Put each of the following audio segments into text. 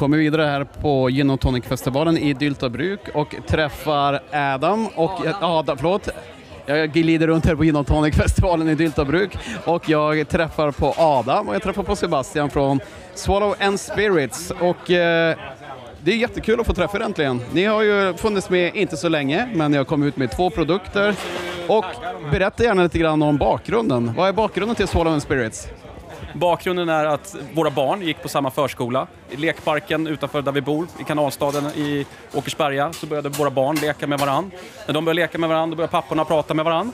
kommer vidare här på Gin Tonic-festivalen i Dyltabruk och träffar Adam och... Adam, förlåt. Jag glider runt här på Gin Tonic-festivalen i Dyltabruk och jag träffar på Adam och jag träffar på Sebastian från Swallow and Spirits och eh, det är jättekul att få träffa er äntligen. Ni har ju funnits med inte så länge, men ni har kommit ut med två produkter. Och berätta gärna lite grann om bakgrunden. Vad är bakgrunden till Swallow and Spirits? Bakgrunden är att våra barn gick på samma förskola. I lekparken utanför där vi bor, i kanalstaden i Åkersberga, så började våra barn leka med varann. När de började leka med varann, då började papporna prata med varann.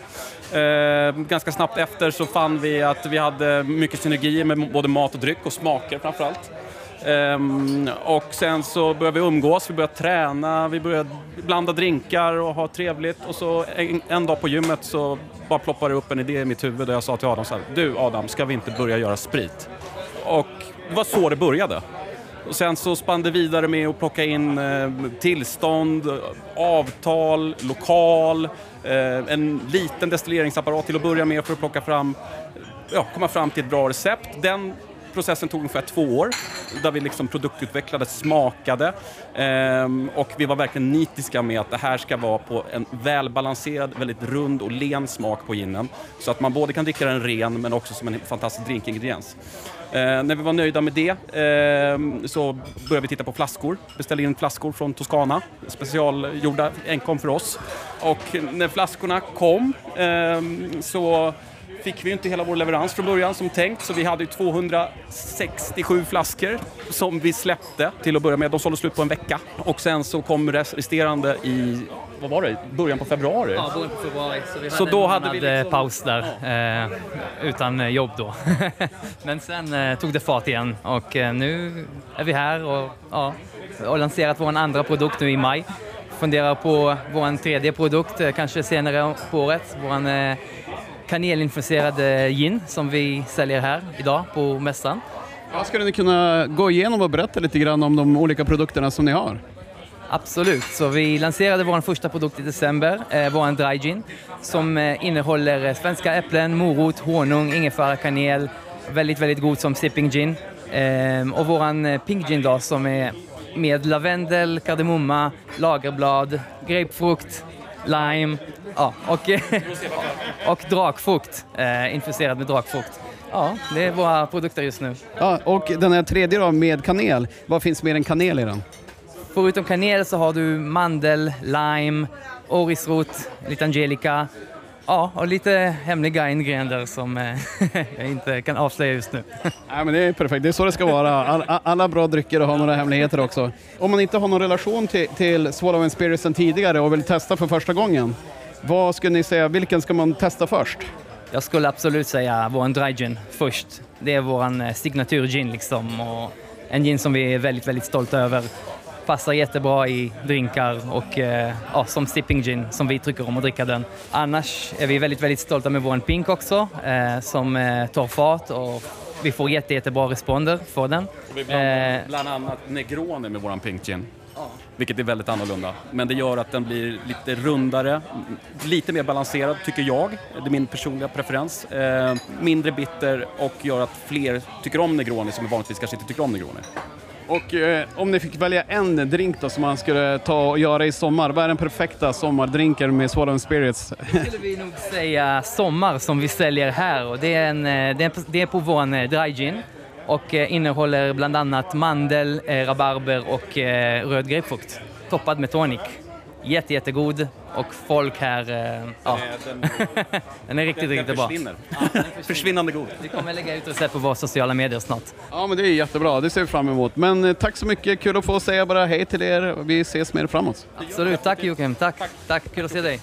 Eh, ganska snabbt efter så fann vi att vi hade mycket synergier med både mat och dryck och smaker framförallt. Um, och sen så började vi umgås, vi började träna, vi började blanda drinkar och ha trevligt. Och så en, en dag på gymmet så bara ploppade det upp en idé i mitt huvud och jag sa till Adam så här, Du Adam, ska vi inte börja göra sprit? Och det var så det började. Och sen så spann det vidare med att plocka in eh, tillstånd, avtal, lokal, eh, en liten destilleringsapparat till att börja med för att plocka fram, ja, komma fram till ett bra recept. Den processen tog ungefär två år där vi liksom produktutvecklade, smakade ehm, och vi var verkligen nitiska med att det här ska vara på en välbalanserad, väldigt rund och len smak på ginen. Så att man både kan dricka den ren men också som en fantastisk drinkingrediens. Eh, när vi var nöjda med det eh, så började vi titta på flaskor. Beställde in flaskor från Toscana, specialgjorda enkom för oss. Och när flaskorna kom eh, så fick vi inte hela vår leverans från början som tänkt, så vi hade 267 flaskor som vi släppte till att börja med. De sålde slut på en vecka och sen så kom resterande i vad var det, början på februari? Ja, början på februari. Så, vi så hade då en hade vi eh, liksom... paus där, eh, utan eh, jobb då. Men sen eh, tog det fart igen och eh, nu är vi här och ja, har lanserat vår andra produkt nu i maj. Funderar på vår tredje produkt, eh, kanske senare på året. Vår kanelinfuserad gin som vi säljer här idag på mässan. Ja, skulle ni kunna gå igenom och berätta lite grann om de olika produkterna som ni har? Absolut, så vi lanserade vår första produkt i december, eh, vår dry gin, som eh, innehåller svenska äpplen, morot, honung, ingefära, kanel, väldigt, väldigt god som sipping gin. Eh, och eh, pink gin då som är med lavendel, kardemumma, lagerblad, grapefrukt, lime ja, och, och drakfrukt, eh, infuserad med drakfrukt. Ja, det är våra produkter just nu. Ja, och den här tredje då med kanel, vad finns mer än kanel i den? Förutom kanel så har du mandel, lime, orisrot, lite angelica, Ja, och lite hemliga ingredienser som eh, jag inte kan avslöja just nu. Nej, men det är perfekt, det är så det ska vara. All, alla bra drycker har några hemligheter också. Om man inte har någon relation till, till Swallow and Spirits sedan tidigare och vill testa för första gången, vad skulle ni säga, vilken ska man testa först? Jag skulle absolut säga vår dry gin först. Det är vår eh, signatur gin liksom och en gin som vi är väldigt, väldigt stolta över passar jättebra i drinkar och eh, ja, som sipping gin som vi tycker om att dricka den. Annars är vi väldigt, väldigt stolta med vår pink också eh, som eh, tar fart och vi får jätte, jättebra responder för den. Vi blandar bland annat Negroni med vår pink gin. Vilket är väldigt annorlunda. Men det gör att den blir lite rundare, lite mer balanserad tycker jag. Det är min personliga preferens. Eh, mindre bitter och gör att fler tycker om Negroni som vanligtvis kanske inte tycker om Negroni. Och eh, om ni fick välja en drink då som man skulle ta och göra i sommar, vad är den perfekta sommardrinken med Swallow Spirits? Det skulle vi nog säga sommar som vi säljer här och det är, en, eh, det är, det är på vår eh, dry gin och eh, innehåller bland annat mandel, eh, rabarber och eh, röd grapefrukt toppad med tonic. Jätte, jättegod och folk här... Eh, ja. Den, den, är riktigt, den, riktigt bra. Försvinner. Ja, försvinner. Försvinnande god. Vi kommer lägga ut recept på våra sociala medier snart. Ja, men det är jättebra. Det ser vi fram emot. Men eh, tack så mycket. Kul att få säga bara hej till er. Vi ses mer framåt. Absolut. Tack Joakim. Tack. tack. Kul att se dig.